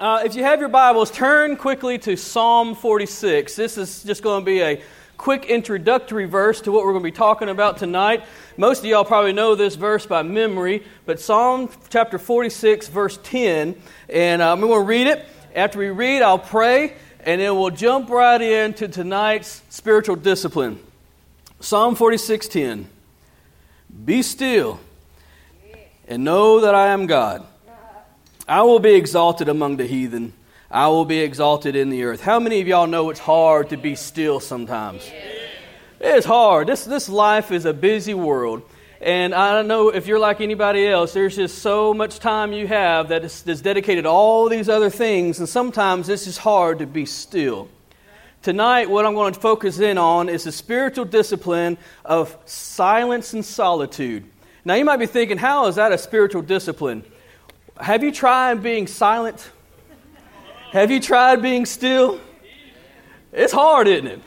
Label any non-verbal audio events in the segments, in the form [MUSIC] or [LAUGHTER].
Uh, if you have your Bibles, turn quickly to Psalm 46. This is just going to be a quick introductory verse to what we're going to be talking about tonight. Most of y'all probably know this verse by memory, but Psalm chapter 46, verse 10. And um, I'm going to read it. After we read, I'll pray, and then we'll jump right into tonight's spiritual discipline. Psalm 46, 10. Be still and know that I am God. I will be exalted among the heathen. I will be exalted in the earth. How many of y'all know it's hard to be still sometimes? It's hard. This, this life is a busy world. And I don't know if you're like anybody else, there's just so much time you have that is, dedicated to all these other things, and sometimes it's just hard to be still. Tonight, what I'm going to focus in on is the spiritual discipline of silence and solitude. Now, you might be thinking, how is that a spiritual discipline? Have you tried being silent? Have you tried being still? It's hard, isn't it?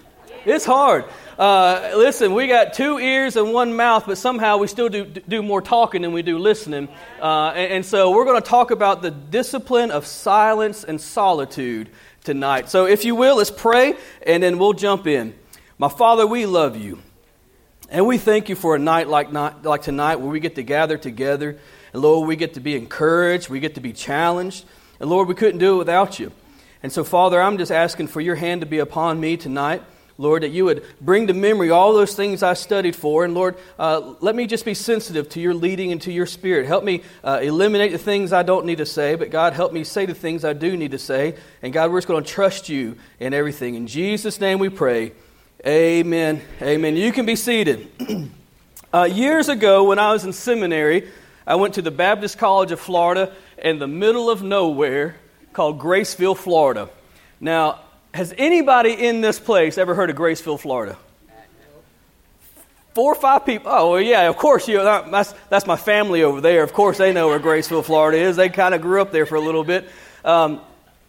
It's hard. Uh, listen, we got two ears and one mouth, but somehow we still do, do more talking than we do listening. Uh, and, and so we're going to talk about the discipline of silence and solitude tonight. So if you will, let's pray and then we'll jump in. My Father, we love you. And we thank you for a night like, not, like tonight where we get to gather together. And Lord, we get to be encouraged, we get to be challenged. And Lord, we couldn't do it without you. And so, Father, I'm just asking for your hand to be upon me tonight. Lord, that you would bring to memory all those things I studied for. And Lord, uh, let me just be sensitive to your leading and to your spirit. Help me uh, eliminate the things I don't need to say, but God, help me say the things I do need to say. And God, we're just going to trust you in everything. In Jesus' name we pray. Amen. Amen. You can be seated. [CLEARS THROAT] uh, years ago, when I was in seminary, I went to the Baptist College of Florida in the middle of nowhere called Graceville, Florida. Now, has anybody in this place ever heard of Graceville, Florida? Four or five people. Oh, well, yeah, of course. You, that's, that's my family over there. Of course, they know where Graceville, Florida is. They kind of grew up there for a little bit. Um,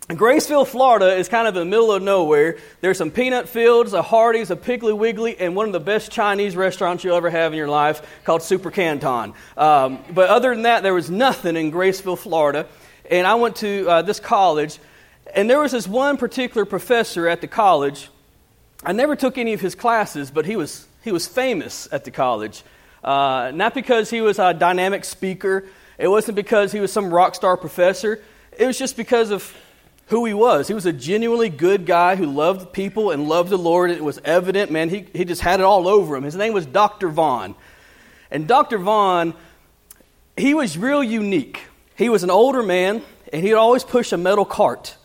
Graceville, Florida is kind of in the middle of nowhere. There's some peanut fields, a Hardee's, a Piggly Wiggly, and one of the best Chinese restaurants you'll ever have in your life called Super Canton. Um, but other than that, there was nothing in Graceville, Florida. And I went to uh, this college, and there was this one particular professor at the college. I never took any of his classes, but he was, he was famous at the college. Uh, not because he was a dynamic speaker, it wasn't because he was some rock star professor, it was just because of who he was. He was a genuinely good guy who loved people and loved the Lord. And it was evident, man. He, he just had it all over him. His name was Dr. Vaughn. And Dr. Vaughn, he was real unique. He was an older man, and he'd always push a metal cart.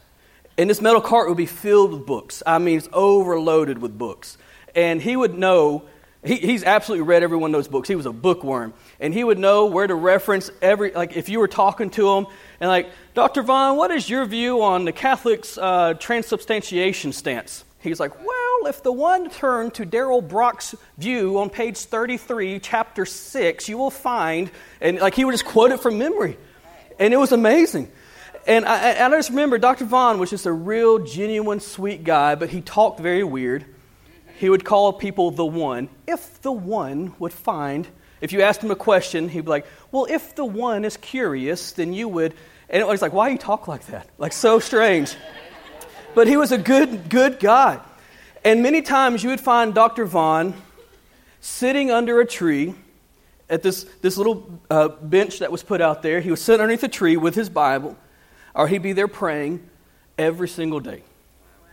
And this metal cart would be filled with books. I mean, it's overloaded with books. And he would know, he, he's absolutely read every one of those books. He was a bookworm. And he would know where to reference every, like if you were talking to him, and like, Dr. Vaughn, what is your view on the Catholics' uh, transubstantiation stance? He's like, well, if the one turn to Daryl Brock's view on page 33, chapter 6, you will find, and like he would just quote it from memory. And it was amazing. And I, I just remember Dr. Vaughn was just a real, genuine, sweet guy, but he talked very weird. He would call people the one. If the one would find, if you asked him a question, he'd be like, well, if the one is curious, then you would. And it was like, why do you talk like that? Like, so strange. But he was a good, good guy. And many times you would find Dr. Vaughn sitting under a tree at this, this little uh, bench that was put out there. He would sit underneath a tree with his Bible, or he'd be there praying every single day.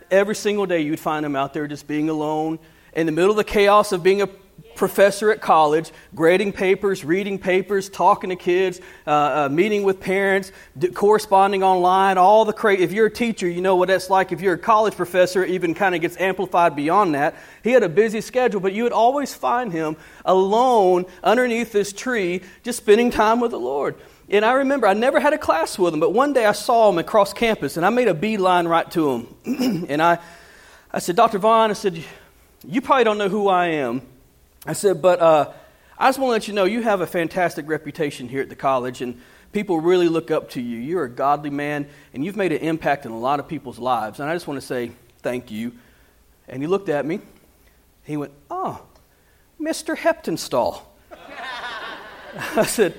Every single day you'd find him out there just being alone in the middle of the chaos of being a professor at college, grading papers, reading papers, talking to kids, uh, uh, meeting with parents, d- corresponding online, all the crazy. If you're a teacher, you know what that's like. If you're a college professor, it even kind of gets amplified beyond that. He had a busy schedule, but you would always find him alone underneath this tree, just spending time with the Lord. And I remember I never had a class with him, but one day I saw him across campus, and I made a beeline right to him. [CLEARS THROAT] and I, I said, Dr. Vaughn, I said, you probably don't know who I am. I said, but uh, I just want to let you know you have a fantastic reputation here at the college, and people really look up to you. You're a godly man, and you've made an impact in a lot of people's lives. And I just want to say thank you. And he looked at me. He went, Oh, Mr. Heptinstall. [LAUGHS] I said,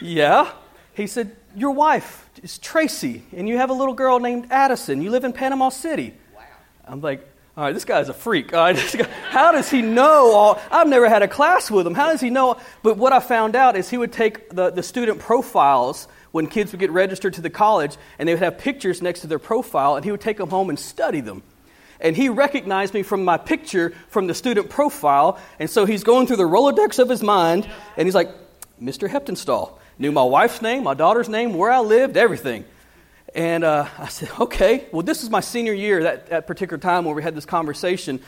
Yeah. He said, Your wife is Tracy, and you have a little girl named Addison. You live in Panama City. Wow. I'm like, all right, this guy's a freak. All right, [LAUGHS] how does he know all? I've never had a class with him. How does he know? But what I found out is he would take the, the student profiles when kids would get registered to the college, and they would have pictures next to their profile, and he would take them home and study them. And he recognized me from my picture from the student profile, and so he's going through the Rolodex of his mind, and he's like, Mr. Heptinstall. Knew my wife's name, my daughter's name, where I lived, everything. And uh, I said, okay. Well, this is my senior year, that, that particular time where we had this conversation.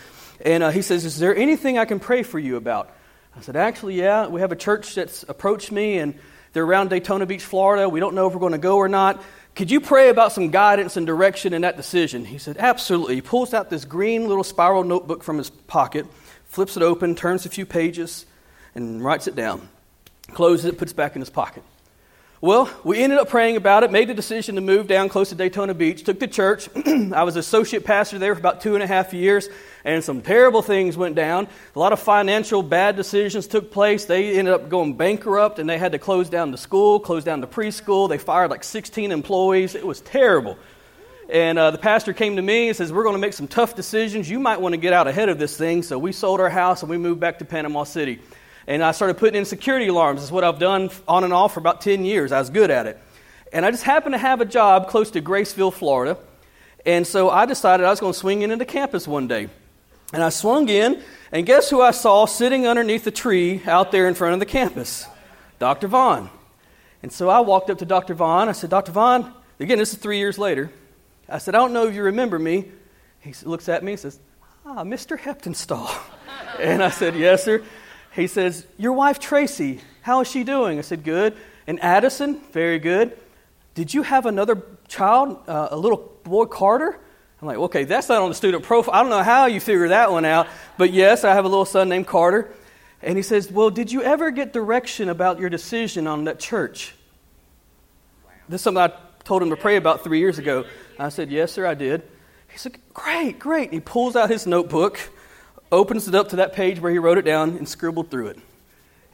And uh, he says, Is there anything I can pray for you about? I said, Actually, yeah. We have a church that's approached me, and they're around Daytona Beach, Florida. We don't know if we're going to go or not. Could you pray about some guidance and direction in that decision? He said, Absolutely. He pulls out this green little spiral notebook from his pocket, flips it open, turns a few pages, and writes it down. Closes it, puts it back in his pocket. Well, we ended up praying about it, made the decision to move down close to Daytona Beach, took the church. [CLEARS THROAT] I was associate pastor there for about two and a half years, and some terrible things went down. A lot of financial bad decisions took place. They ended up going bankrupt, and they had to close down the school, close down the preschool. They fired like 16 employees. It was terrible. And uh, the pastor came to me and says, We're going to make some tough decisions. You might want to get out ahead of this thing. So we sold our house and we moved back to Panama City. And I started putting in security alarms. That's what I've done on and off for about 10 years. I was good at it. And I just happened to have a job close to Graceville, Florida. And so I decided I was going to swing in into campus one day. And I swung in, and guess who I saw sitting underneath the tree out there in front of the campus? Dr. Vaughn. And so I walked up to Dr. Vaughn. I said, Dr. Vaughn, again, this is three years later. I said, I don't know if you remember me. He looks at me and says, Ah, Mr. Heptinstall. [LAUGHS] and I said, Yes, sir. He says, Your wife Tracy, how is she doing? I said, Good. And Addison, very good. Did you have another child, uh, a little boy Carter? I'm like, okay, that's not on the student profile. I don't know how you figure that one out, but yes, I have a little son named Carter. And he says, Well, did you ever get direction about your decision on that church? This is something I told him to pray about three years ago. I said, Yes, sir, I did. He said, Great, great. He pulls out his notebook opens it up to that page where he wrote it down and scribbled through it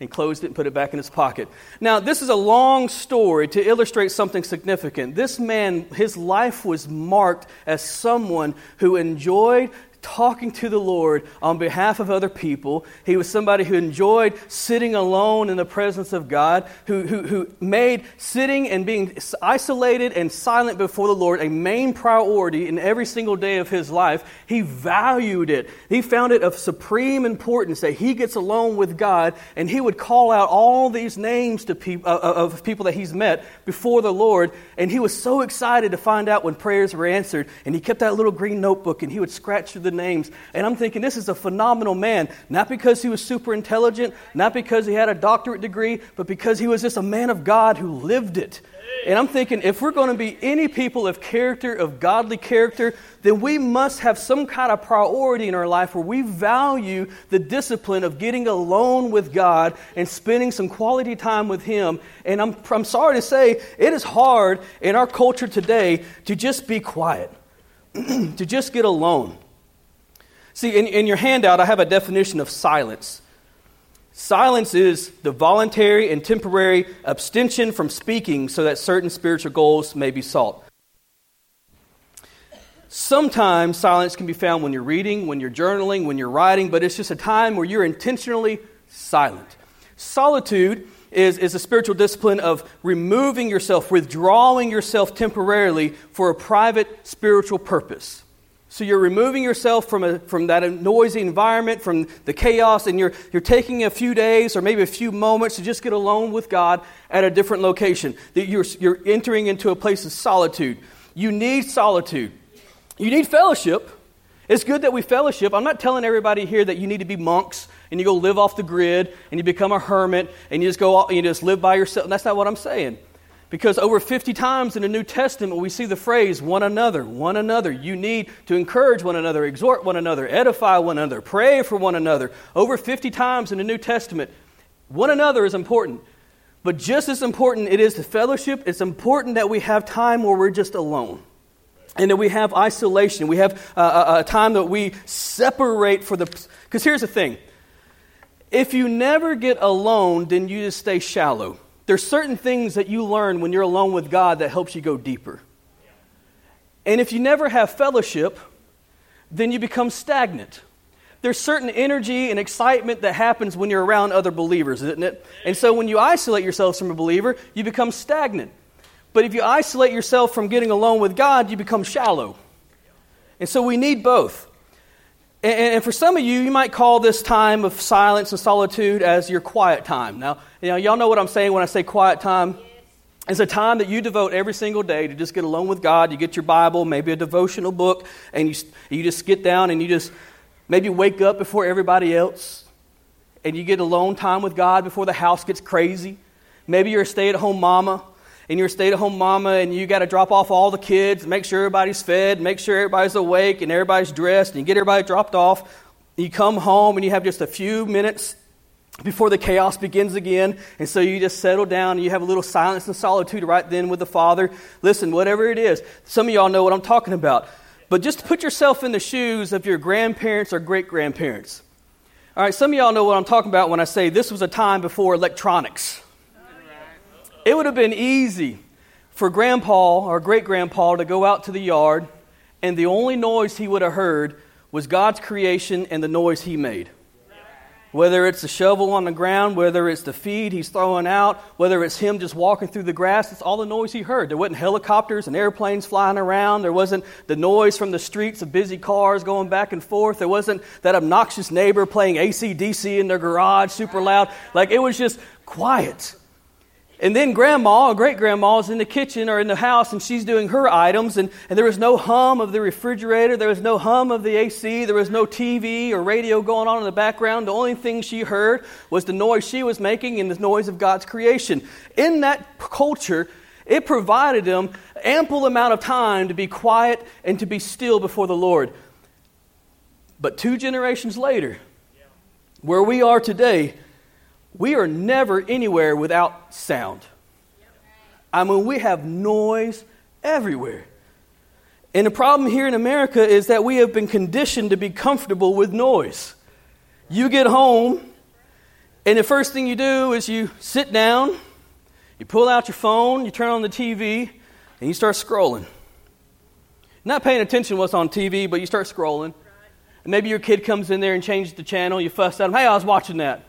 and closed it and put it back in his pocket. Now, this is a long story to illustrate something significant. This man, his life was marked as someone who enjoyed talking to the Lord on behalf of other people. He was somebody who enjoyed sitting alone in the presence of God, who, who, who made sitting and being isolated and silent before the Lord a main priority in every single day of his life. He valued it. He found it of supreme importance that he gets alone with God and he would call out all these names to pe- uh, uh of people that he's met before the Lord. And he was so excited to find out when prayers were answered. And he kept that little green notebook and he would scratch through the the names. And I'm thinking, this is a phenomenal man. Not because he was super intelligent, not because he had a doctorate degree, but because he was just a man of God who lived it. And I'm thinking, if we're going to be any people of character, of godly character, then we must have some kind of priority in our life where we value the discipline of getting alone with God and spending some quality time with Him. And I'm, I'm sorry to say, it is hard in our culture today to just be quiet, [CLEARS THROAT] to just get alone. See, in, in your handout, I have a definition of silence. Silence is the voluntary and temporary abstention from speaking so that certain spiritual goals may be sought. Sometimes silence can be found when you're reading, when you're journaling, when you're writing, but it's just a time where you're intentionally silent. Solitude is, is a spiritual discipline of removing yourself, withdrawing yourself temporarily for a private spiritual purpose. So you're removing yourself from, a, from that noisy environment, from the chaos, and you're, you're taking a few days or maybe a few moments to just get alone with God at a different location. That you're, you're entering into a place of solitude. You need solitude. You need fellowship. It's good that we fellowship. I'm not telling everybody here that you need to be monks and you go live off the grid and you become a hermit and you just go you just live by yourself. That's not what I'm saying. Because over 50 times in the New Testament, we see the phrase one another, one another. You need to encourage one another, exhort one another, edify one another, pray for one another. Over 50 times in the New Testament, one another is important. But just as important it is to fellowship, it's important that we have time where we're just alone. And that we have isolation. We have a, a time that we separate for the. Because here's the thing if you never get alone, then you just stay shallow there's certain things that you learn when you're alone with God that helps you go deeper. And if you never have fellowship, then you become stagnant. There's certain energy and excitement that happens when you're around other believers, isn't it? And so when you isolate yourselves from a believer, you become stagnant. But if you isolate yourself from getting alone with God, you become shallow. And so we need both. And, for some of you, you might call this time of silence and solitude as your quiet time. Now, you know, y'all know what I'm saying when I say quiet time. It's a time that you devote every single day to just get alone with God. You get your Bible, maybe a devotional book, and you, you just get down and you just maybe wake up before everybody else. And you get alone time with God before the house gets crazy. Maybe you're a stay at home mama and you're a stay at home mama and you got to drop off all the kids, make sure everybody's fed, make sure everybody's awake and everybody's dressed, and you get everybody dropped off. You come home and you have just a few minutes before the chaos begins again. And so you just settle down and you have a little silence and solitude right then with the Father. Listen, whatever it is, some of y'all know what I'm talking about. But just put yourself in the shoes of your grandparents or great grandparents. All right, some of y'all know what I'm talking about when I say this was a time before electronics. It would have been easy for grandpa or great grandpa to go out to the yard, and the only noise he would have heard was God's creation and the noise he made. Whether it's the shovel on the ground, whether it's the feed he's throwing out, whether it's him just walking through the grass, it's all the noise he heard. There wasn't helicopters and airplanes flying around. There wasn't the noise from the streets of busy cars going back and forth. There wasn't that obnoxious neighbor playing ACDC in their garage super loud. Like it was just quiet. And then grandma, or great grandma, is in the kitchen or in the house and she's doing her items, and, and there was no hum of the refrigerator, there was no hum of the AC, there was no TV or radio going on in the background. The only thing she heard was the noise she was making and the noise of God's creation. In that culture, it provided them ample amount of time to be quiet and to be still before the Lord. But two generations later, where we are today, we are never anywhere without sound. I mean, we have noise everywhere. And the problem here in America is that we have been conditioned to be comfortable with noise. You get home, and the first thing you do is you sit down, you pull out your phone, you turn on the TV, and you start scrolling. Not paying attention to what's on TV, but you start scrolling. And maybe your kid comes in there and changes the channel. You fuss at him, hey, I was watching that.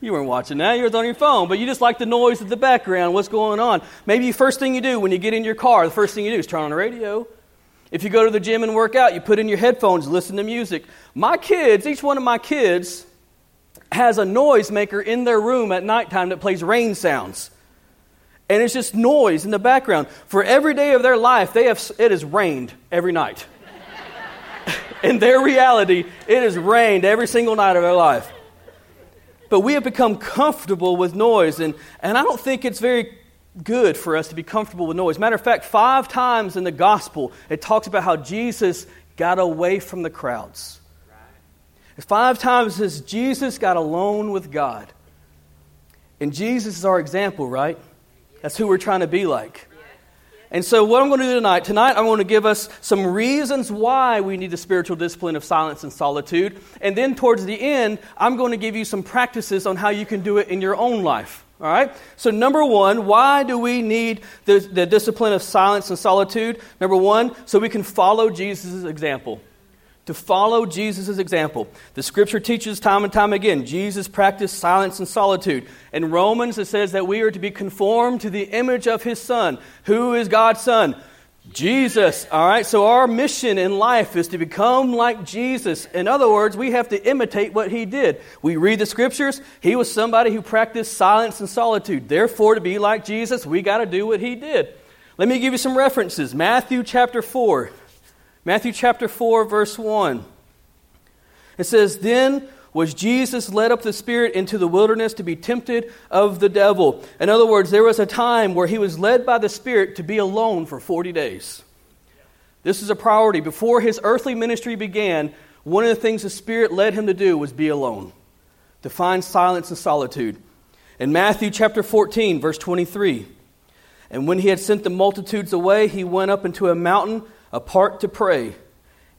You weren't watching that. You were on your phone, but you just like the noise of the background, what's going on. Maybe the first thing you do when you get in your car, the first thing you do is turn on the radio. If you go to the gym and work out, you put in your headphones, listen to music. My kids, each one of my kids, has a noise maker in their room at nighttime that plays rain sounds. And it's just noise in the background. For every day of their life, they have, it has rained every night. [LAUGHS] in their reality, it has rained every single night of their life. But we have become comfortable with noise, and, and I don't think it's very good for us to be comfortable with noise. Matter of fact, five times in the gospel, it talks about how Jesus got away from the crowds. Five times it says Jesus got alone with God. And Jesus is our example, right? That's who we're trying to be like. And so, what I'm going to do tonight, tonight I'm going to give us some reasons why we need the spiritual discipline of silence and solitude. And then, towards the end, I'm going to give you some practices on how you can do it in your own life. All right? So, number one, why do we need the, the discipline of silence and solitude? Number one, so we can follow Jesus' example to follow Jesus' example. The scripture teaches time and time again Jesus practiced silence and solitude. In Romans, it says that we are to be conformed to the image of his Son. Who is God's Son? Jesus. All right, so our mission in life is to become like Jesus. In other words, we have to imitate what he did. We read the scriptures, he was somebody who practiced silence and solitude. Therefore, to be like Jesus, we got to do what he did. Let me give you some references. Matthew chapter 4. Matthew chapter 4, verse 1. It says, Then was Jesus led up the Spirit into the wilderness to be tempted of the devil. In other words, there was a time where he was led by the Spirit to be alone for 40 days. This is a priority. Before his earthly ministry began, one of the things the Spirit led him to do was be alone, to find silence and solitude. In Matthew chapter 14, verse 23, and when he had sent the multitudes away, he went up into a mountain apart to pray.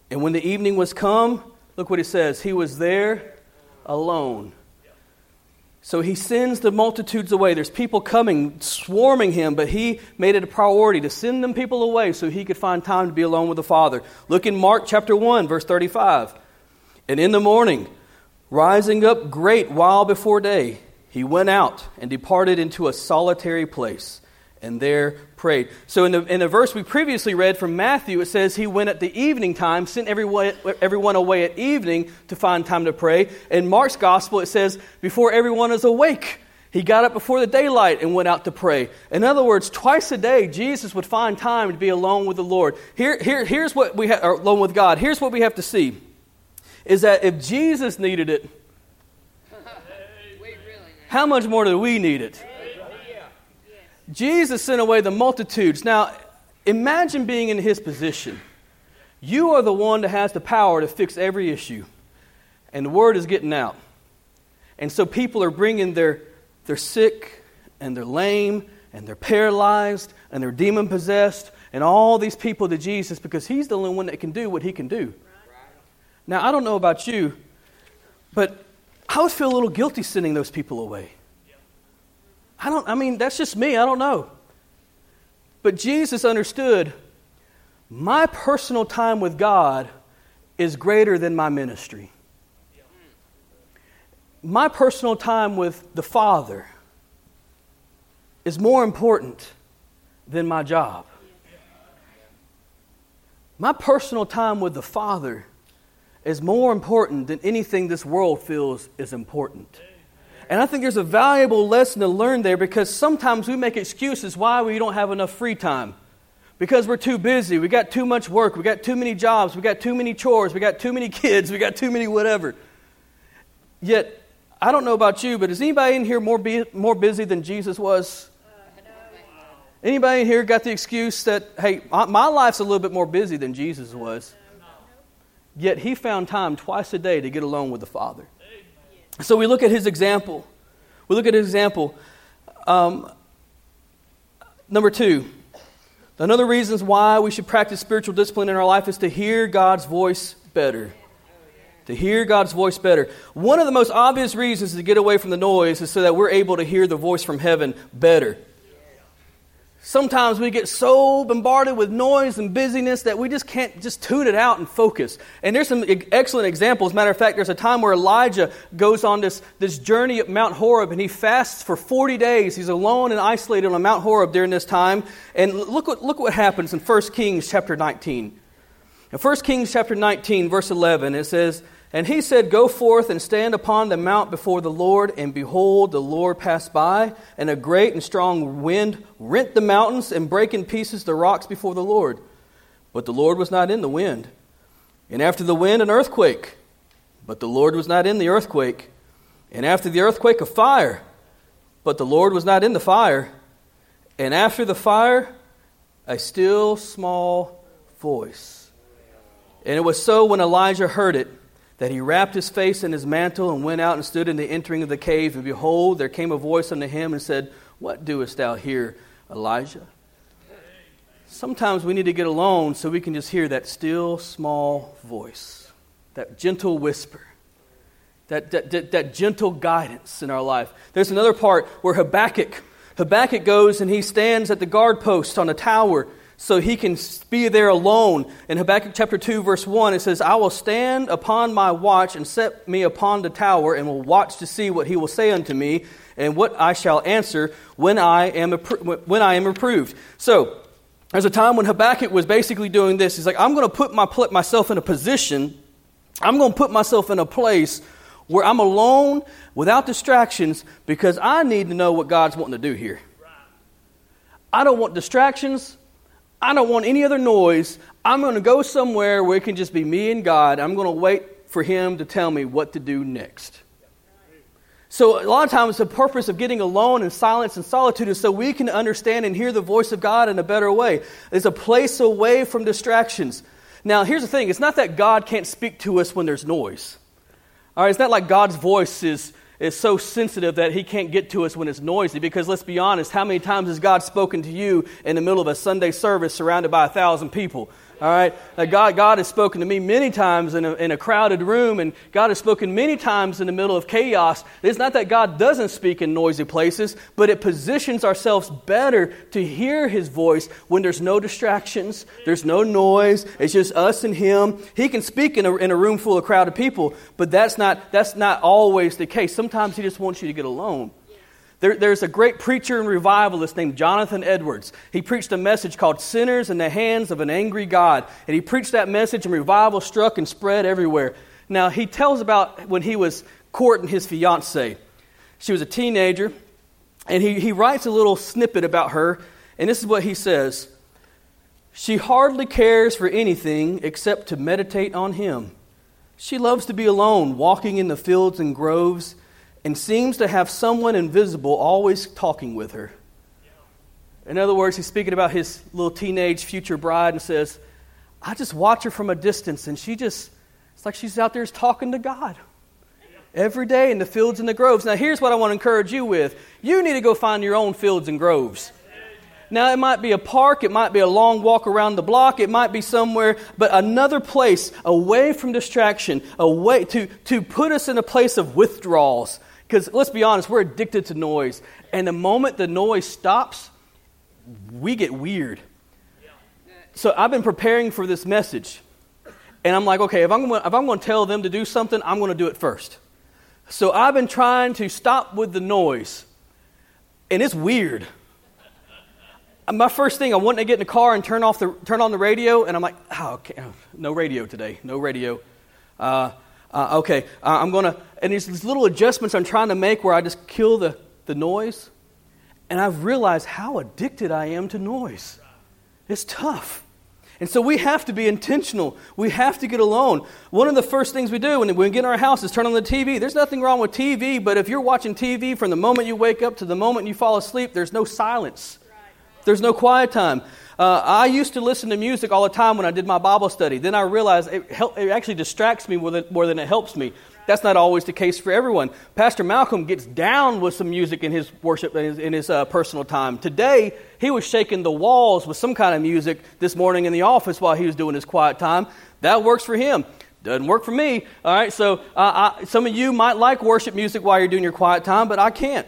And when the evening was come, look what he says He was there alone. So he sends the multitudes away. There's people coming, swarming him, but he made it a priority to send them people away so he could find time to be alone with the Father. Look in Mark chapter 1, verse 35. And in the morning, rising up great while before day, he went out and departed into a solitary place and there prayed. So in the, in the verse we previously read from Matthew, it says he went at the evening time, sent everyone, everyone away at evening to find time to pray. In Mark's gospel, it says before everyone is awake. He got up before the daylight and went out to pray. In other words, twice a day, Jesus would find time to be alone with the Lord. Here, here, here's what we have, alone with God. Here's what we have to see is that if Jesus needed it, [LAUGHS] how much more do we need it? Jesus sent away the multitudes. Now, imagine being in his position. You are the one that has the power to fix every issue, and the word is getting out. And so people are bringing their, their sick, and they're lame, and they're paralyzed, and they're demon possessed, and all these people to Jesus because he's the only one that can do what he can do. Now, I don't know about you, but I would feel a little guilty sending those people away. I don't, I mean, that's just me. I don't know. But Jesus understood my personal time with God is greater than my ministry. My personal time with the Father is more important than my job. My personal time with the Father is more important than anything this world feels is important. And I think there's a valuable lesson to learn there because sometimes we make excuses why we don't have enough free time. Because we're too busy, we got too much work, we got too many jobs, we got too many chores, we got too many [LAUGHS] kids, we got too many whatever. Yet, I don't know about you, but is anybody in here more, more busy than Jesus was? Anybody in here got the excuse that, hey, my life's a little bit more busy than Jesus was? Yet he found time twice a day to get alone with the Father. So we look at his example. We look at his example. Um, number two, another reasons why we should practice spiritual discipline in our life is to hear God's voice better. To hear God's voice better. One of the most obvious reasons to get away from the noise is so that we're able to hear the voice from heaven better. Sometimes we get so bombarded with noise and busyness that we just can't just tune it out and focus. And there's some excellent examples. Matter of fact, there's a time where Elijah goes on this, this journey at Mount Horeb and he fasts for 40 days. He's alone and isolated on Mount Horeb during this time. And look what, look what happens in 1 Kings chapter 19. In 1 Kings chapter 19, verse 11, it says, and he said, Go forth and stand upon the mount before the Lord. And behold, the Lord passed by, and a great and strong wind rent the mountains and brake in pieces the rocks before the Lord. But the Lord was not in the wind. And after the wind, an earthquake. But the Lord was not in the earthquake. And after the earthquake, a fire. But the Lord was not in the fire. And after the fire, a still small voice. And it was so when Elijah heard it that he wrapped his face in his mantle and went out and stood in the entering of the cave. And behold, there came a voice unto him and said, What doest thou here, Elijah? Sometimes we need to get alone so we can just hear that still small voice, that gentle whisper, that, that, that, that gentle guidance in our life. There's another part where Habakkuk, Habakkuk goes and he stands at the guard post on a tower so he can be there alone. In Habakkuk chapter 2, verse 1, it says, I will stand upon my watch and set me upon the tower, and will watch to see what he will say unto me, and what I shall answer when I am, when I am approved. So, there's a time when Habakkuk was basically doing this. He's like, I'm going to put my, myself in a position, I'm going to put myself in a place where I'm alone without distractions because I need to know what God's wanting to do here. I don't want distractions. I don't want any other noise. I'm going to go somewhere where it can just be me and God. I'm going to wait for Him to tell me what to do next. So, a lot of times, the purpose of getting alone in silence and solitude is so we can understand and hear the voice of God in a better way. It's a place away from distractions. Now, here's the thing it's not that God can't speak to us when there's noise. All right, it's not like God's voice is is so sensitive that he can't get to us when it's noisy. Because let's be honest, how many times has God spoken to you in the middle of a Sunday service surrounded by a thousand people? All right? Uh, God, God has spoken to me many times in a, in a crowded room, and God has spoken many times in the middle of chaos. It's not that God doesn't speak in noisy places, but it positions ourselves better to hear His voice when there's no distractions, there's no noise, it's just us and Him. He can speak in a, in a room full of crowded people, but that's not, that's not always the case. Sometimes He just wants you to get alone. There, there's a great preacher and revivalist named Jonathan Edwards. He preached a message called Sinners in the Hands of an Angry God. And he preached that message, and revival struck and spread everywhere. Now, he tells about when he was courting his fiancee. She was a teenager, and he, he writes a little snippet about her, and this is what he says She hardly cares for anything except to meditate on him. She loves to be alone, walking in the fields and groves and seems to have someone invisible always talking with her. In other words, he's speaking about his little teenage future bride and says, I just watch her from a distance, and she just, it's like she's out there talking to God every day in the fields and the groves. Now, here's what I want to encourage you with you need to go find your own fields and groves. Now, it might be a park, it might be a long walk around the block, it might be somewhere, but another place away from distraction, away to, to put us in a place of withdrawals, because let's be honest, we're addicted to noise. And the moment the noise stops, we get weird. So I've been preparing for this message. And I'm like, okay, if I'm, going, if I'm going to tell them to do something, I'm going to do it first. So I've been trying to stop with the noise. And it's weird. My first thing, I wanted to get in the car and turn, off the, turn on the radio, and I'm like, oh, okay, no radio today, no radio. Uh, uh, okay, uh, I'm going to, and there's these little adjustments I'm trying to make where I just kill the, the noise. And I've realized how addicted I am to noise. It's tough. And so we have to be intentional. We have to get alone. One of the first things we do when we get in our house is turn on the TV. There's nothing wrong with TV, but if you're watching TV from the moment you wake up to the moment you fall asleep, there's no silence. There's no quiet time. Uh, I used to listen to music all the time when I did my Bible study. Then I realized it, help, it actually distracts me more than, more than it helps me. That's not always the case for everyone. Pastor Malcolm gets down with some music in his worship in his, in his uh, personal time. Today, he was shaking the walls with some kind of music this morning in the office while he was doing his quiet time. That works for him. Doesn't work for me. All right, so uh, I, some of you might like worship music while you're doing your quiet time, but I can't.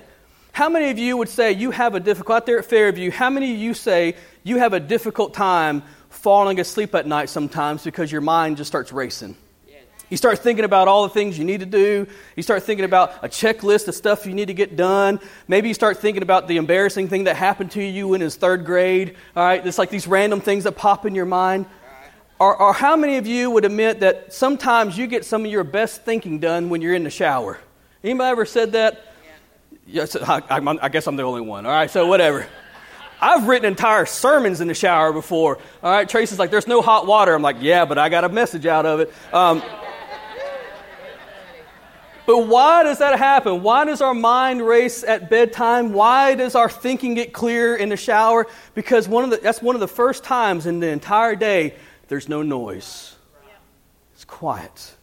How many of you would say you have a difficult, out there at Fairview, how many of you say you have a difficult time falling asleep at night sometimes because your mind just starts racing? You start thinking about all the things you need to do. You start thinking about a checklist of stuff you need to get done. Maybe you start thinking about the embarrassing thing that happened to you in his third grade. All right, it's like these random things that pop in your mind. Or, or how many of you would admit that sometimes you get some of your best thinking done when you're in the shower? Anybody ever said that? Yes, I, I, guess I'm the only one. All right, so whatever. I've written entire sermons in the shower before. All right, Tracy's like, there's no hot water. I'm like, yeah, but I got a message out of it. Um, but why does that happen? Why does our mind race at bedtime? Why does our thinking get clear in the shower? Because one of the, that's one of the first times in the entire day there's no noise. It's quiet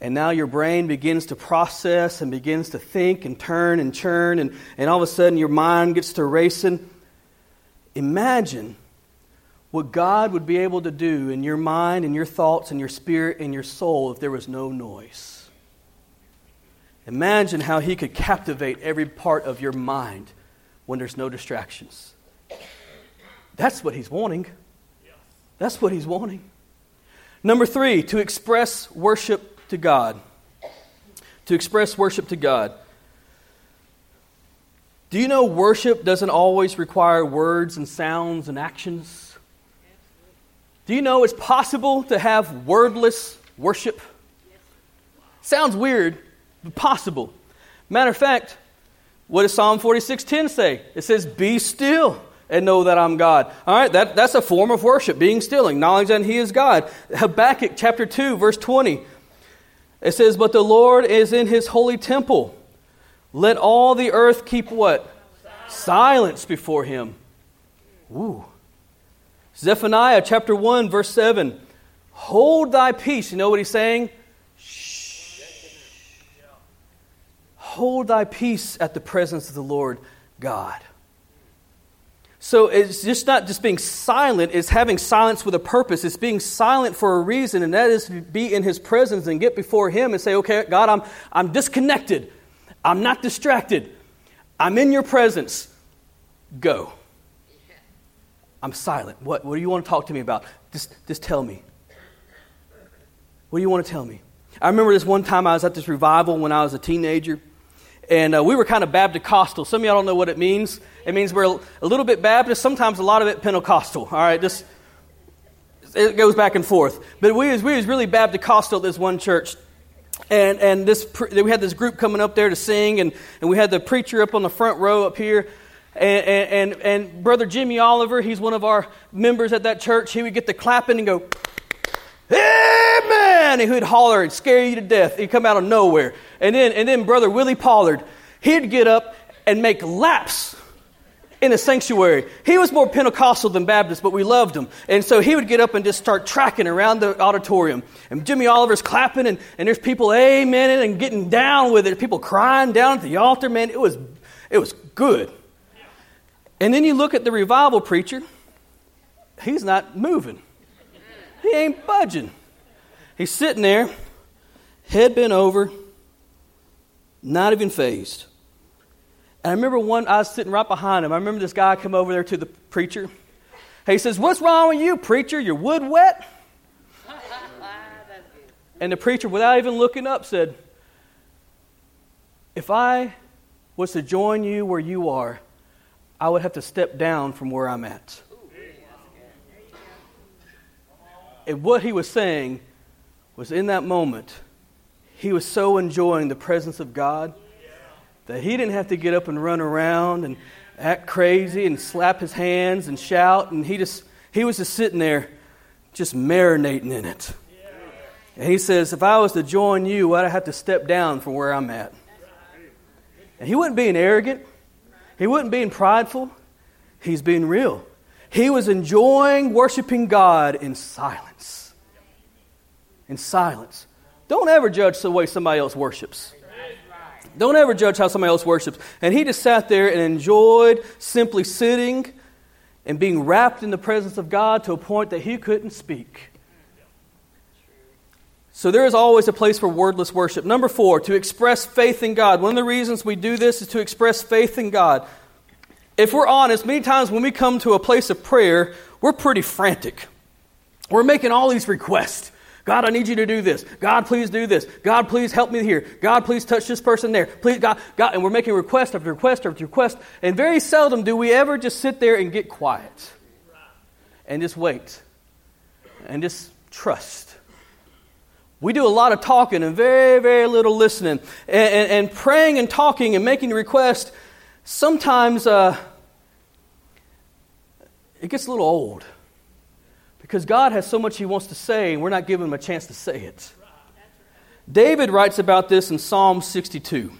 and now your brain begins to process and begins to think and turn and churn, and, and all of a sudden your mind gets to racing. Imagine what God would be able to do in your mind and your thoughts and your spirit and your soul if there was no noise. Imagine how He could captivate every part of your mind when there's no distractions. That's what He's wanting. That's what He's wanting. Number three, to express worship to God, to express worship to God. Do you know worship doesn't always require words and sounds and actions? Do you know it's possible to have wordless worship? Sounds weird, but possible. Matter of fact, what does Psalm 46:10 say? It says, "Be still and know that I'm God." All right, that, that's a form of worship, being still, acknowledging that He is God. Habakkuk chapter 2, verse 20 it says, But the Lord is in his holy temple. Let all the earth keep what? Silence before him. Ooh. Zephaniah chapter 1, verse 7. Hold thy peace. You know what he's saying? Shh. Hold thy peace at the presence of the Lord God. So it's just not just being silent, it's having silence with a purpose. It's being silent for a reason, and that is to be in His presence and get before Him and say, okay, God, I'm, I'm disconnected. I'm not distracted. I'm in your presence. Go. I'm silent. What, what do you want to talk to me about? Just, just tell me. What do you want to tell me? I remember this one time I was at this revival when I was a teenager, and uh, we were kind of Baptist Costal. Some of y'all don't know what it means. It means we're a little bit Baptist, sometimes a lot of it Pentecostal. All right, just it goes back and forth. But we was, we was really Baptist Costal at this one church. And, and this, we had this group coming up there to sing, and, and we had the preacher up on the front row up here. And, and, and, and Brother Jimmy Oliver, he's one of our members at that church, he would get the clapping and go, Amen! And he'd holler and scare you to death. He'd come out of nowhere. And then, and then Brother Willie Pollard, he'd get up and make laps in the sanctuary. He was more Pentecostal than Baptist, but we loved him. And so he would get up and just start tracking around the auditorium. And Jimmy Oliver's clapping, and, and there's people amen and getting down with it. People crying down at the altar, man. It was, it was good. And then you look at the revival preacher, he's not moving. He ain't budging. He's sitting there, head bent over, not even phased. And I remember one, I was sitting right behind him. I remember this guy come over there to the preacher. He says, What's wrong with you, preacher? Your wood wet? and the preacher, without even looking up, said, If I was to join you where you are, I would have to step down from where I'm at. And what he was saying was in that moment, he was so enjoying the presence of God that he didn't have to get up and run around and act crazy and slap his hands and shout. And he just he was just sitting there, just marinating in it. And he says, if I was to join you, I'd have to step down from where I'm at. And he wasn't being arrogant. He wasn't being prideful. He's being real. He was enjoying worshiping God in silence. In silence. Don't ever judge the way somebody else worships. Don't ever judge how somebody else worships. And he just sat there and enjoyed simply sitting and being wrapped in the presence of God to a point that he couldn't speak. So there is always a place for wordless worship. Number four, to express faith in God. One of the reasons we do this is to express faith in God if we're honest, many times when we come to a place of prayer, we're pretty frantic. We're making all these requests. God, I need you to do this. God, please do this. God, please help me here. God, please touch this person there. Please, God, God. And we're making request after request after request. And very seldom do we ever just sit there and get quiet and just wait and just trust. We do a lot of talking and very, very little listening. And, and, and praying and talking and making requests sometimes uh, it gets a little old because God has so much He wants to say, and we're not giving Him a chance to say it. David writes about this in Psalm 62.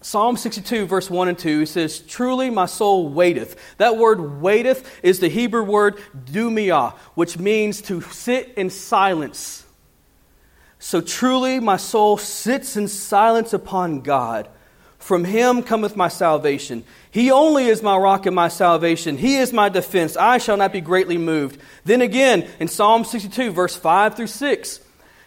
Psalm 62, verse 1 and 2, he says, Truly my soul waiteth. That word waiteth is the Hebrew word dumia, which means to sit in silence. So truly my soul sits in silence upon God. From him cometh my salvation. He only is my rock and my salvation. He is my defense. I shall not be greatly moved. Then again, in Psalm 62, verse 5 through 6,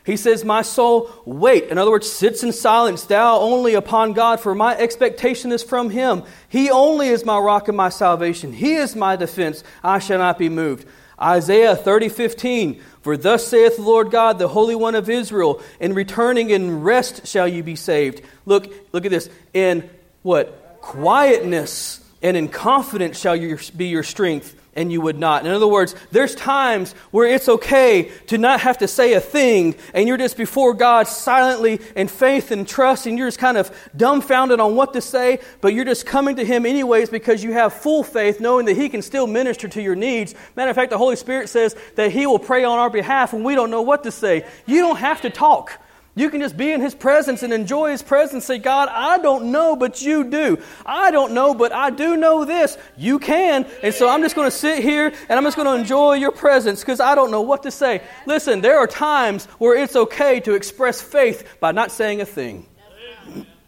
he says, My soul, wait. In other words, sits in silence, thou only upon God, for my expectation is from him. He only is my rock and my salvation. He is my defense. I shall not be moved. Isaiah 30, 15. For thus saith the Lord God, the Holy One of Israel, in returning in rest shall you be saved. Look, look at this. In what? Quietness and in confidence shall your, be your strength and you would not. In other words, there's times where it's okay to not have to say a thing and you're just before God silently in faith and trust and you're just kind of dumbfounded on what to say, but you're just coming to Him anyways because you have full faith knowing that He can still minister to your needs. Matter of fact, the Holy Spirit says that He will pray on our behalf when we don't know what to say. You don't have to talk. You can just be in His presence and enjoy His presence. Say, God, I don't know, but you do. I don't know, but I do know this. You can. And so I'm just going to sit here and I'm just going to enjoy your presence because I don't know what to say. Listen, there are times where it's okay to express faith by not saying a thing,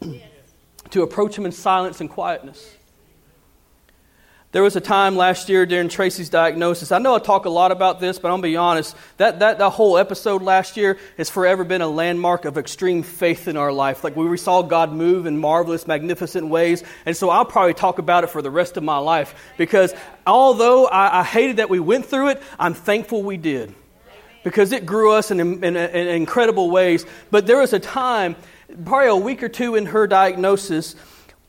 [CLEARS THROAT] to approach Him in silence and quietness. There was a time last year during Tracy's diagnosis. I know I talk a lot about this, but I'm going to be honest. That, that, that whole episode last year has forever been a landmark of extreme faith in our life. Like we saw God move in marvelous, magnificent ways. And so I'll probably talk about it for the rest of my life because although I, I hated that we went through it, I'm thankful we did because it grew us in, in, in incredible ways. But there was a time, probably a week or two in her diagnosis,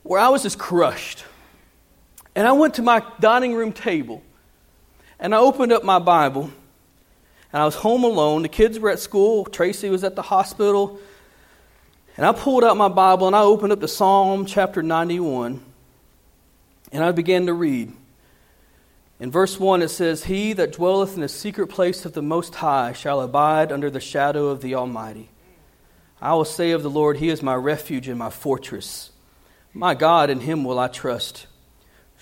where I was just crushed. And I went to my dining room table and I opened up my Bible and I was home alone. The kids were at school, Tracy was at the hospital. And I pulled out my Bible and I opened up to Psalm chapter 91 and I began to read. In verse 1, it says, He that dwelleth in the secret place of the Most High shall abide under the shadow of the Almighty. I will say of the Lord, He is my refuge and my fortress. My God, in Him will I trust.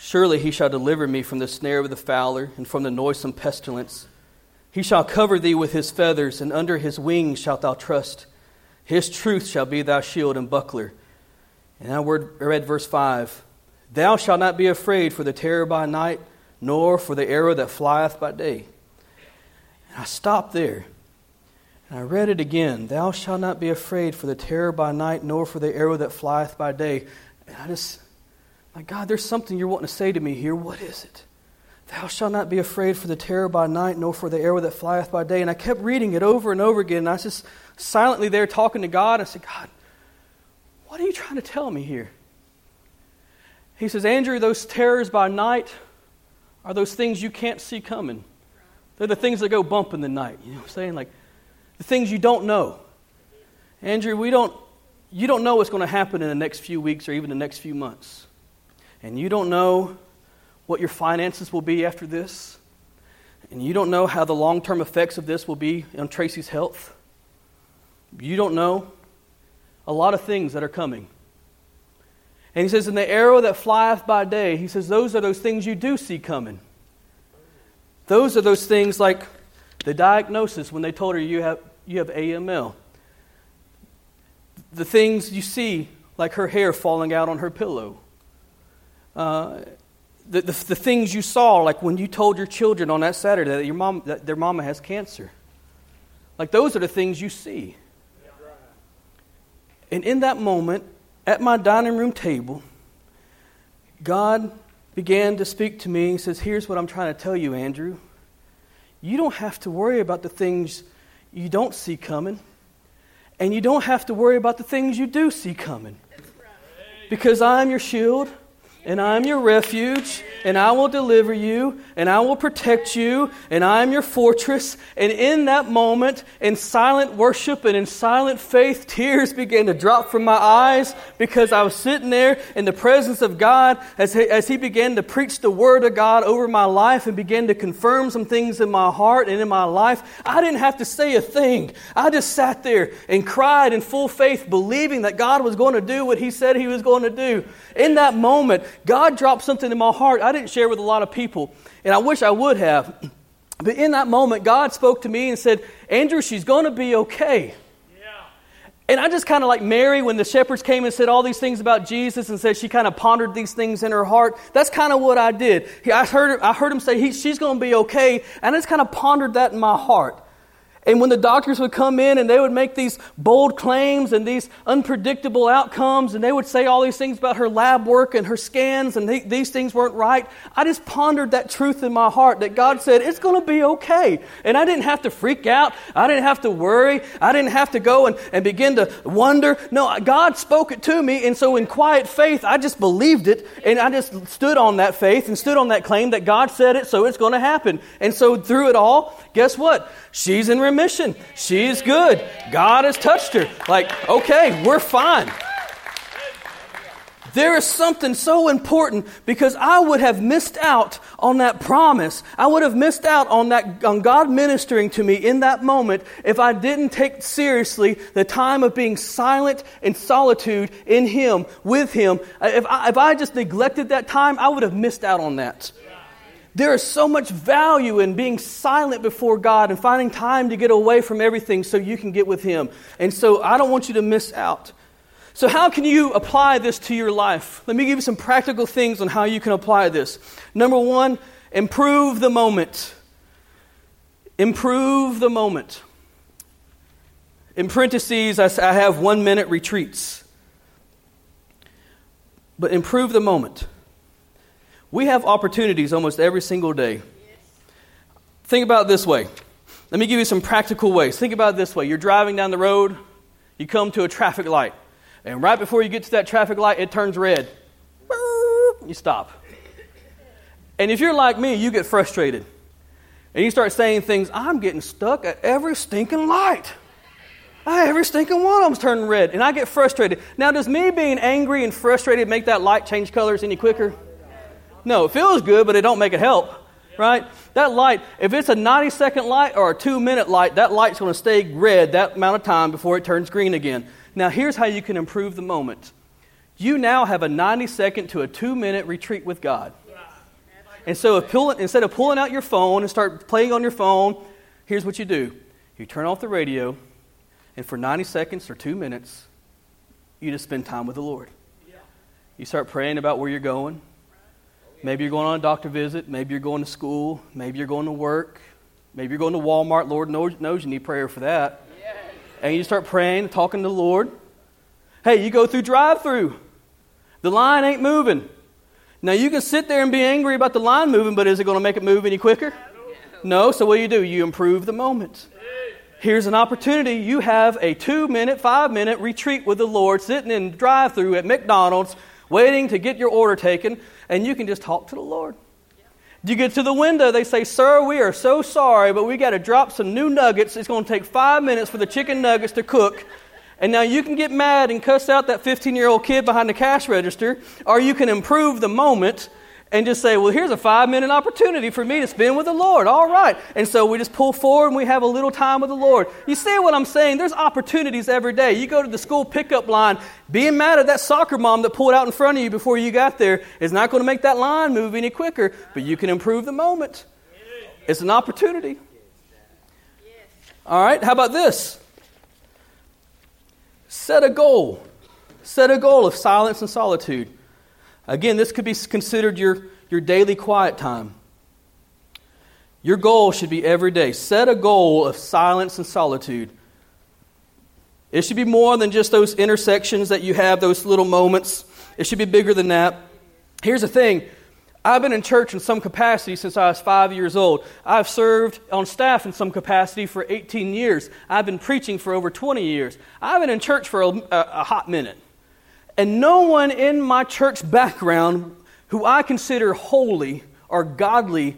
Surely he shall deliver me from the snare of the fowler and from the noisome pestilence. He shall cover thee with his feathers, and under his wings shalt thou trust. His truth shall be thy shield and buckler. And I read verse 5 Thou shalt not be afraid for the terror by night, nor for the arrow that flieth by day. And I stopped there. And I read it again Thou shalt not be afraid for the terror by night, nor for the arrow that flieth by day. And I just my God, there's something you're wanting to say to me here. What is it? Thou shalt not be afraid for the terror by night, nor for the arrow that flieth by day. And I kept reading it over and over again. And I was just silently there talking to God. I said, God, what are you trying to tell me here? He says, Andrew, those terrors by night are those things you can't see coming. They're the things that go bump in the night. You know what I'm saying? Like the things you don't know. Andrew, we don't, you don't know what's going to happen in the next few weeks or even the next few months and you don't know what your finances will be after this, and you don't know how the long term effects of this will be on Tracy's health, you don't know a lot of things that are coming. And he says, In the arrow that flieth by day, he says, those are those things you do see coming. Those are those things like the diagnosis when they told her you have, you have AML. The things you see, like her hair falling out on her pillow uh, the, the, the, things you saw, like when you told your children on that Saturday that, your mom, that their mama has cancer. Like those are the things you see. And in that moment, at my dining room table, God began to speak to me. He says, Here's what I'm trying to tell you, Andrew. You don't have to worry about the things you don't see coming, and you don't have to worry about the things you do see coming. Because I'm your shield and I'm your refuge, and I will deliver you, and I will protect you, and I am your fortress. And in that moment, in silent worship and in silent faith, tears began to drop from my eyes because I was sitting there in the presence of God as he, as he began to preach the word of God over my life and began to confirm some things in my heart and in my life. I didn't have to say a thing. I just sat there and cried in full faith, believing that God was going to do what he said he was going to do. In that moment, God dropped something in my heart I didn't share with a lot of people, and I wish I would have. [CLEARS THROAT] But in that moment, God spoke to me and said, Andrew, she's going to be okay. Yeah. And I just kind of like Mary when the shepherds came and said all these things about Jesus and said she kind of pondered these things in her heart. That's kind of what I did. I heard, I heard him say he, she's going to be okay. And I just kind of pondered that in my heart. And when the doctors would come in and they would make these bold claims and these unpredictable outcomes, and they would say all these things about her lab work and her scans, and they, these things weren't right, I just pondered that truth in my heart that God said, it's going to be okay. And I didn't have to freak out. I didn't have to worry. I didn't have to go and, and begin to wonder. No, God spoke it to me. And so in quiet faith, I just believed it. And I just stood on that faith and stood on that claim that God said it, so it's going to happen. And so through it all, guess what? She's in remission. She's good. God has touched her. Like, okay, we're fine. There is something so important because I would have missed out on that promise. I would have missed out on that on God ministering to me in that moment if I didn't take seriously the time of being silent in solitude in Him, with Him. Uh, if I, if I just neglected that time, I would have missed out on that. There is so much value in being silent before God and finding time to get away from everything so you can get with Him. And so I don't want you to miss out. So, how can you apply this to your life? Let me give you some practical things on how you can apply this. Number one, improve the moment. Improve the moment. In parentheses, I have one minute retreats. But improve the moment. We have opportunities almost every single day. Think about this way. Let me give you some practical ways. Think about it this way. You're driving down the road, you come to a traffic light. And right before you get to that traffic light, it turns red. You stop. And if you're like me, you get frustrated. And you start saying things, I'm getting stuck at every stinking light. Every stinking one of them's turning red. And I get frustrated. Now, does me being angry and frustrated make that light change colors any quicker? No, it feels good, but it don't make it help. Right? That light, if it's a 90 second light or a two minute light, that light's going to stay red that amount of time before it turns green again. Now, here's how you can improve the moment. You now have a 90 second to a two minute retreat with God. And so, instead of pulling out your phone and start playing on your phone, here's what you do you turn off the radio, and for 90 seconds or two minutes, you just spend time with the Lord. You start praying about where you're going. Maybe you're going on a doctor visit. Maybe you're going to school. Maybe you're going to work. Maybe you're going to Walmart. Lord knows, you need prayer for that and you start praying, talking to the Lord. Hey, you go through drive through. The line ain't moving. Now you can sit there and be angry about the line moving, but is it going to make it move any quicker? No, so what do you do? You improve the moment. Here's an opportunity. You have a two minute, five minute retreat with the Lord sitting in drive through at McDonald's, waiting to get your order taken, and you can just talk to the Lord. You get to the window, they say, Sir, we are so sorry, but we got to drop some new nuggets. It's going to take five minutes for the chicken nuggets to cook. And now you can get mad and cuss out that 15 year old kid behind the cash register, or you can improve the moment and just say, well, here's a five minute opportunity for me to spend with the Lord. All right. And so we just pull forward and we have a little time with the Lord. You see what I'm saying? There's opportunities every day. You go to the school pickup line, being mad at that soccer mom that pulled out in front of you before you got there is not going to make that line move any quicker, but you can improve the moment. It's an opportunity. All right. How about this? Set a goal. Set a goal of silence and solitude. Again, this could be considered your, your daily quiet time. Your goal should be every day. Set a goal of silence and solitude. It should be more than just those intersections that you have, those little moments. It should be bigger than that. Here's the thing I've been in church in some capacity since I was five years old. I've served on staff in some capacity for 18 years. I've been preaching for over 20 years. I've been in church for a, a, a hot minute. And no one in my church background who I consider holy or godly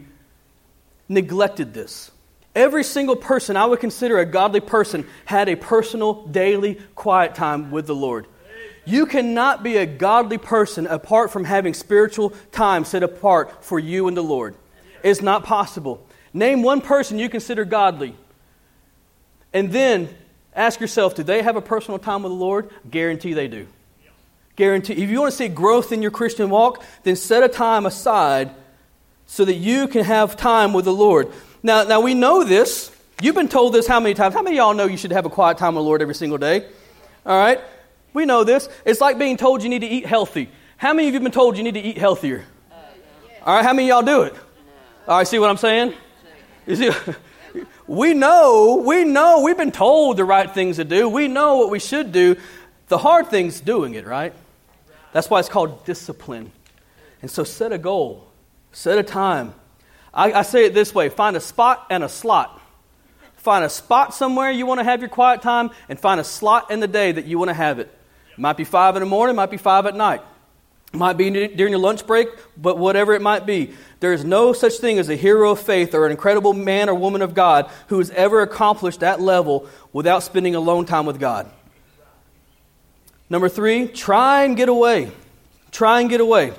neglected this. Every single person I would consider a godly person had a personal, daily, quiet time with the Lord. You cannot be a godly person apart from having spiritual time set apart for you and the Lord. It's not possible. Name one person you consider godly. And then ask yourself do they have a personal time with the Lord? Guarantee they do. Guarantee. If you want to see growth in your Christian walk, then set a time aside so that you can have time with the Lord. Now, now we know this. You've been told this how many times? How many y'all know you should have a quiet time with the Lord every single day? All right? We know this. It's like being told you need to eat healthy. How many of you have been told you need to eat healthier? All right, how many y'all do it? All right, see what I'm saying? You see, [LAUGHS] we know, we know, we've been told the right things to do. We know what we should do. The hard thing's doing it, right? That's why it's called discipline. And so set a goal, set a time. I, I say it this way find a spot and a slot. Find a spot somewhere you want to have your quiet time, and find a slot in the day that you want to have it. Might be five in the morning, might be five at night. Might be during your lunch break, but whatever it might be. There is no such thing as a hero of faith or an incredible man or woman of God who has ever accomplished that level without spending alone time with God. Number three, try and get away. Try and get away.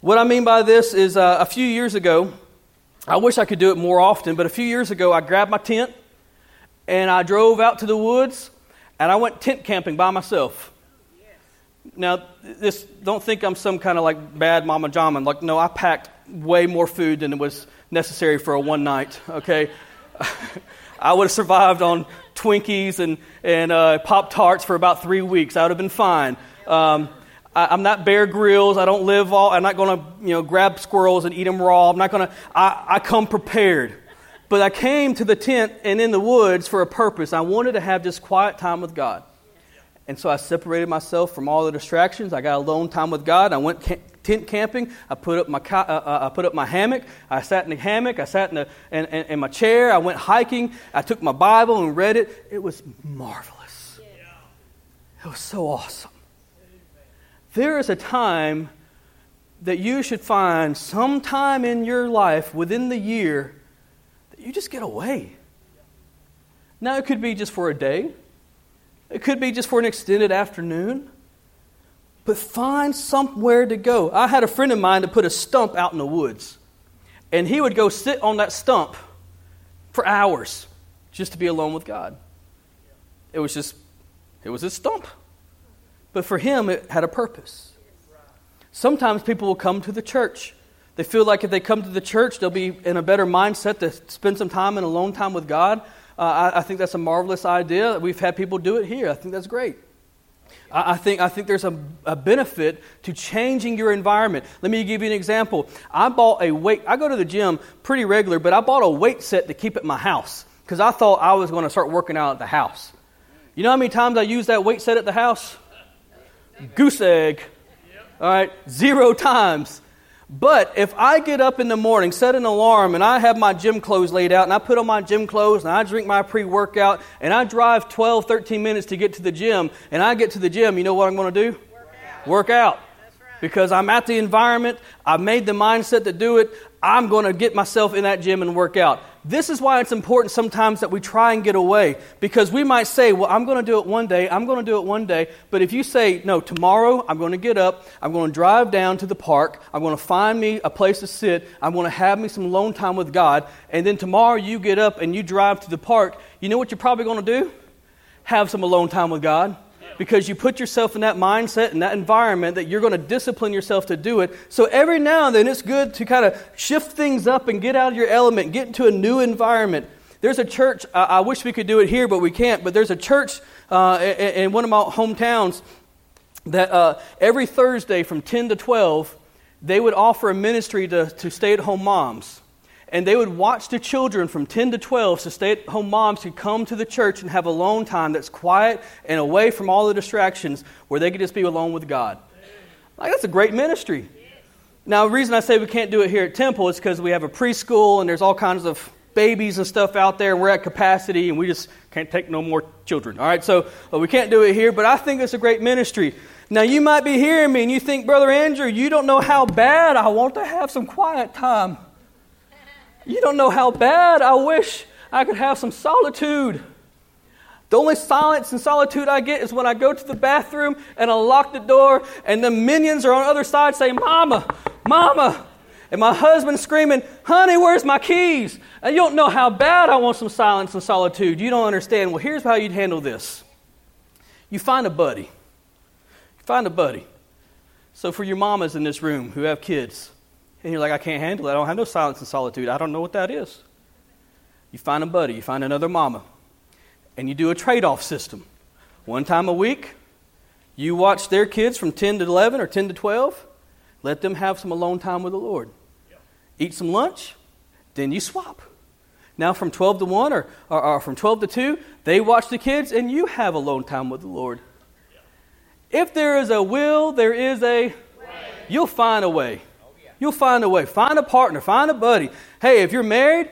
What I mean by this is uh, a few years ago, I wish I could do it more often, but a few years ago, I grabbed my tent and I drove out to the woods and I went tent camping by myself. Now, this don't think I'm some kind of like bad mama jama. Like, no, I packed way more food than it was necessary for a one night. Okay, [LAUGHS] I would have survived on Twinkies and, and uh, Pop Tarts for about three weeks. I would have been fine. Um, I, am not Bear Grylls. I don't live all. I'm not going to you know grab squirrels and eat them raw. I'm not going to. I come prepared. But I came to the tent and in the woods for a purpose. I wanted to have just quiet time with God. And so I separated myself from all the distractions. I got alone time with God. I went tent camping. I put up my, uh, uh, I put up my hammock. I sat in the hammock. I sat in, the, in, in, in, my chair. I went hiking. I took my Bible and read it. It was marvelous. It was so awesome. There is a time that you should find some time in your life within the year that you just get away. Now, it could be just for a day, it could be just for an extended afternoon, but find somewhere to go. I had a friend of mine that put a stump out in the woods, and he would go sit on that stump for hours just to be alone with God. It was just, it was a stump. But for him, it had a purpose. Sometimes people will come to the church. They feel like if they come to the church, they'll be in a better mindset to spend some time in alone time with God. Uh, I, I, think that's a marvelous idea. We've had people do it here. I think that's great. I, think, I think there's a, a, benefit to changing your environment. Let me give you an example. I bought a weight, I go to the gym pretty regular, but I bought a weight set to keep at my house because I thought I was going to start working out at the house. You know how many times I use that weight set at the house? Goose egg. All right, zero times. But if I get up in the morning, set an alarm, and I have my gym clothes laid out, and I put on my gym clothes, and I drink my pre workout, and I drive 12, 13 minutes to get to the gym, and I get to the gym, you know what I'm going to do? Work out. Work out. Right. Because I'm at the environment, I've made the mindset to do it, I'm going to get myself in that gym and work out. This is why it's important sometimes that we try and get away because we might say, Well, I'm going to do it one day, I'm going to do it one day. But if you say, No, tomorrow I'm going to get up, I'm going to drive down to the park, I'm going to find me a place to sit, I'm going to have me some alone time with God, and then tomorrow you get up and you drive to the park, you know what you're probably going to do? Have some alone time with God because you put yourself in that mindset and that environment that you're going to discipline yourself to do it. So every now and then it's good to kind of shift things up and get out of your element, get into a new environment. There's a church, I, I wish we could do it here, but we can't. But there's a church uh, in, in, one of my hometowns that uh, every Thursday from 10 to 12, they would offer a ministry to, to stay at home moms and they would watch the children from 10 to 12 so stay at home moms could come to the church and have alone time that's quiet and away from all the distractions where they could just be alone with God. Like, that's a great ministry. Now, the reason I say we can't do it here at Temple is because we have a preschool and there's all kinds of babies and stuff out there, and we're at capacity, and we just can't take no more children. All right, so uh, we can't do it here, but I think it's a great ministry. Now, you might be hearing me and you think, Brother Andrew, you don't know how bad I want to have some quiet time. You don't know how bad I wish I could have some solitude. The only silence and solitude I get is when I go to the bathroom and I lock the door, and the minions are on the other side saying, Mama, Mama. And my husband screaming, Honey, where's my keys? And you don't know how bad I want some silence and solitude. You don't understand. Well, here's how you'd handle this you find a buddy. You find a buddy. So, for your mamas in this room who have kids, and you're like, I can't handle it. I don't have no silence and solitude. I don't know what that is. You find a buddy, you find another mama, and you do a trade off system. One time a week, you watch their kids from 10 to 11 or 10 to 12. Let them have some alone time with the Lord. Eat some lunch, then you swap. Now, from 12 to 1 or, or, or, from 12 to 2, they watch the kids and you have alone time with the Lord. If there is a will, there is a way. You'll find a way. You'll find a way. Find a partner, find a buddy. Hey, if you're married,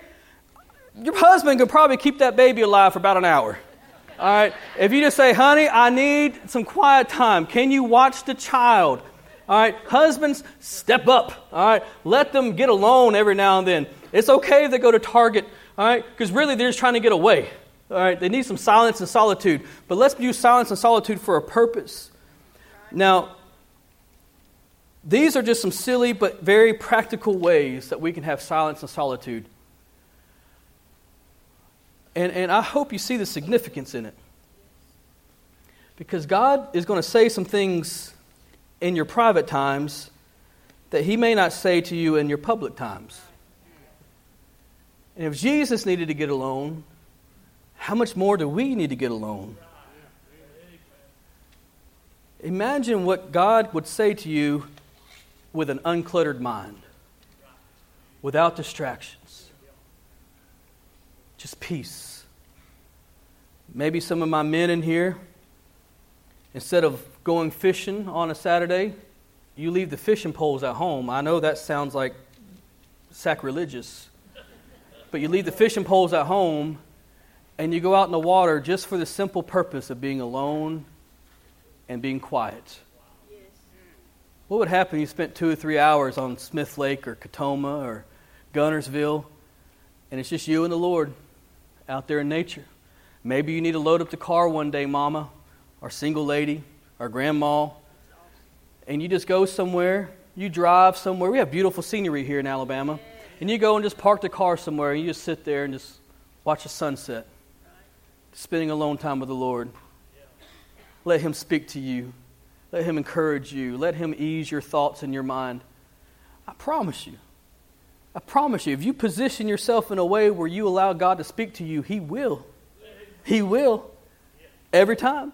your husband could probably keep that baby alive for about an hour. All right? If you just say, honey, I need some quiet time, can you watch the child? All right? Husbands, step up. All right? Let them get alone every now and then. It's okay if they go to Target, all right? Because really they're just trying to get away. All right? They need some silence and solitude. But let's use silence and solitude for a purpose. Now, these are just some silly but very practical ways that we can have silence and solitude. And, and I hope you see the significance in it. Because God is going to say some things in your private times that He may not say to you in your public times. And if Jesus needed to get alone, how much more do we need to get alone? Imagine what God would say to you with an uncluttered mind, without distractions, just peace. Maybe some of my men in here, instead of going fishing on a Saturday, you leave the fishing poles at home. I know that sounds like sacrilegious, but you leave the fishing poles at home and you go out in the water just for the simple purpose of being alone and being quiet. What would happen if you spent two or three hours on Smith Lake or Catoma or Guntersville and it's just you and the Lord out there in nature? Maybe you need to load up the car one day, mama, or single lady, or grandma, and you just go somewhere, you drive somewhere. We have beautiful scenery here in Alabama. And you go and just park the car somewhere and you just sit there and just watch the sunset. Spending alone time with the Lord. Let Him speak to you. Let Him encourage you. Let Him ease your thoughts and your mind. I promise you. I promise you, if you position yourself in a way where you allow God to speak to you, He will. He will. Every time.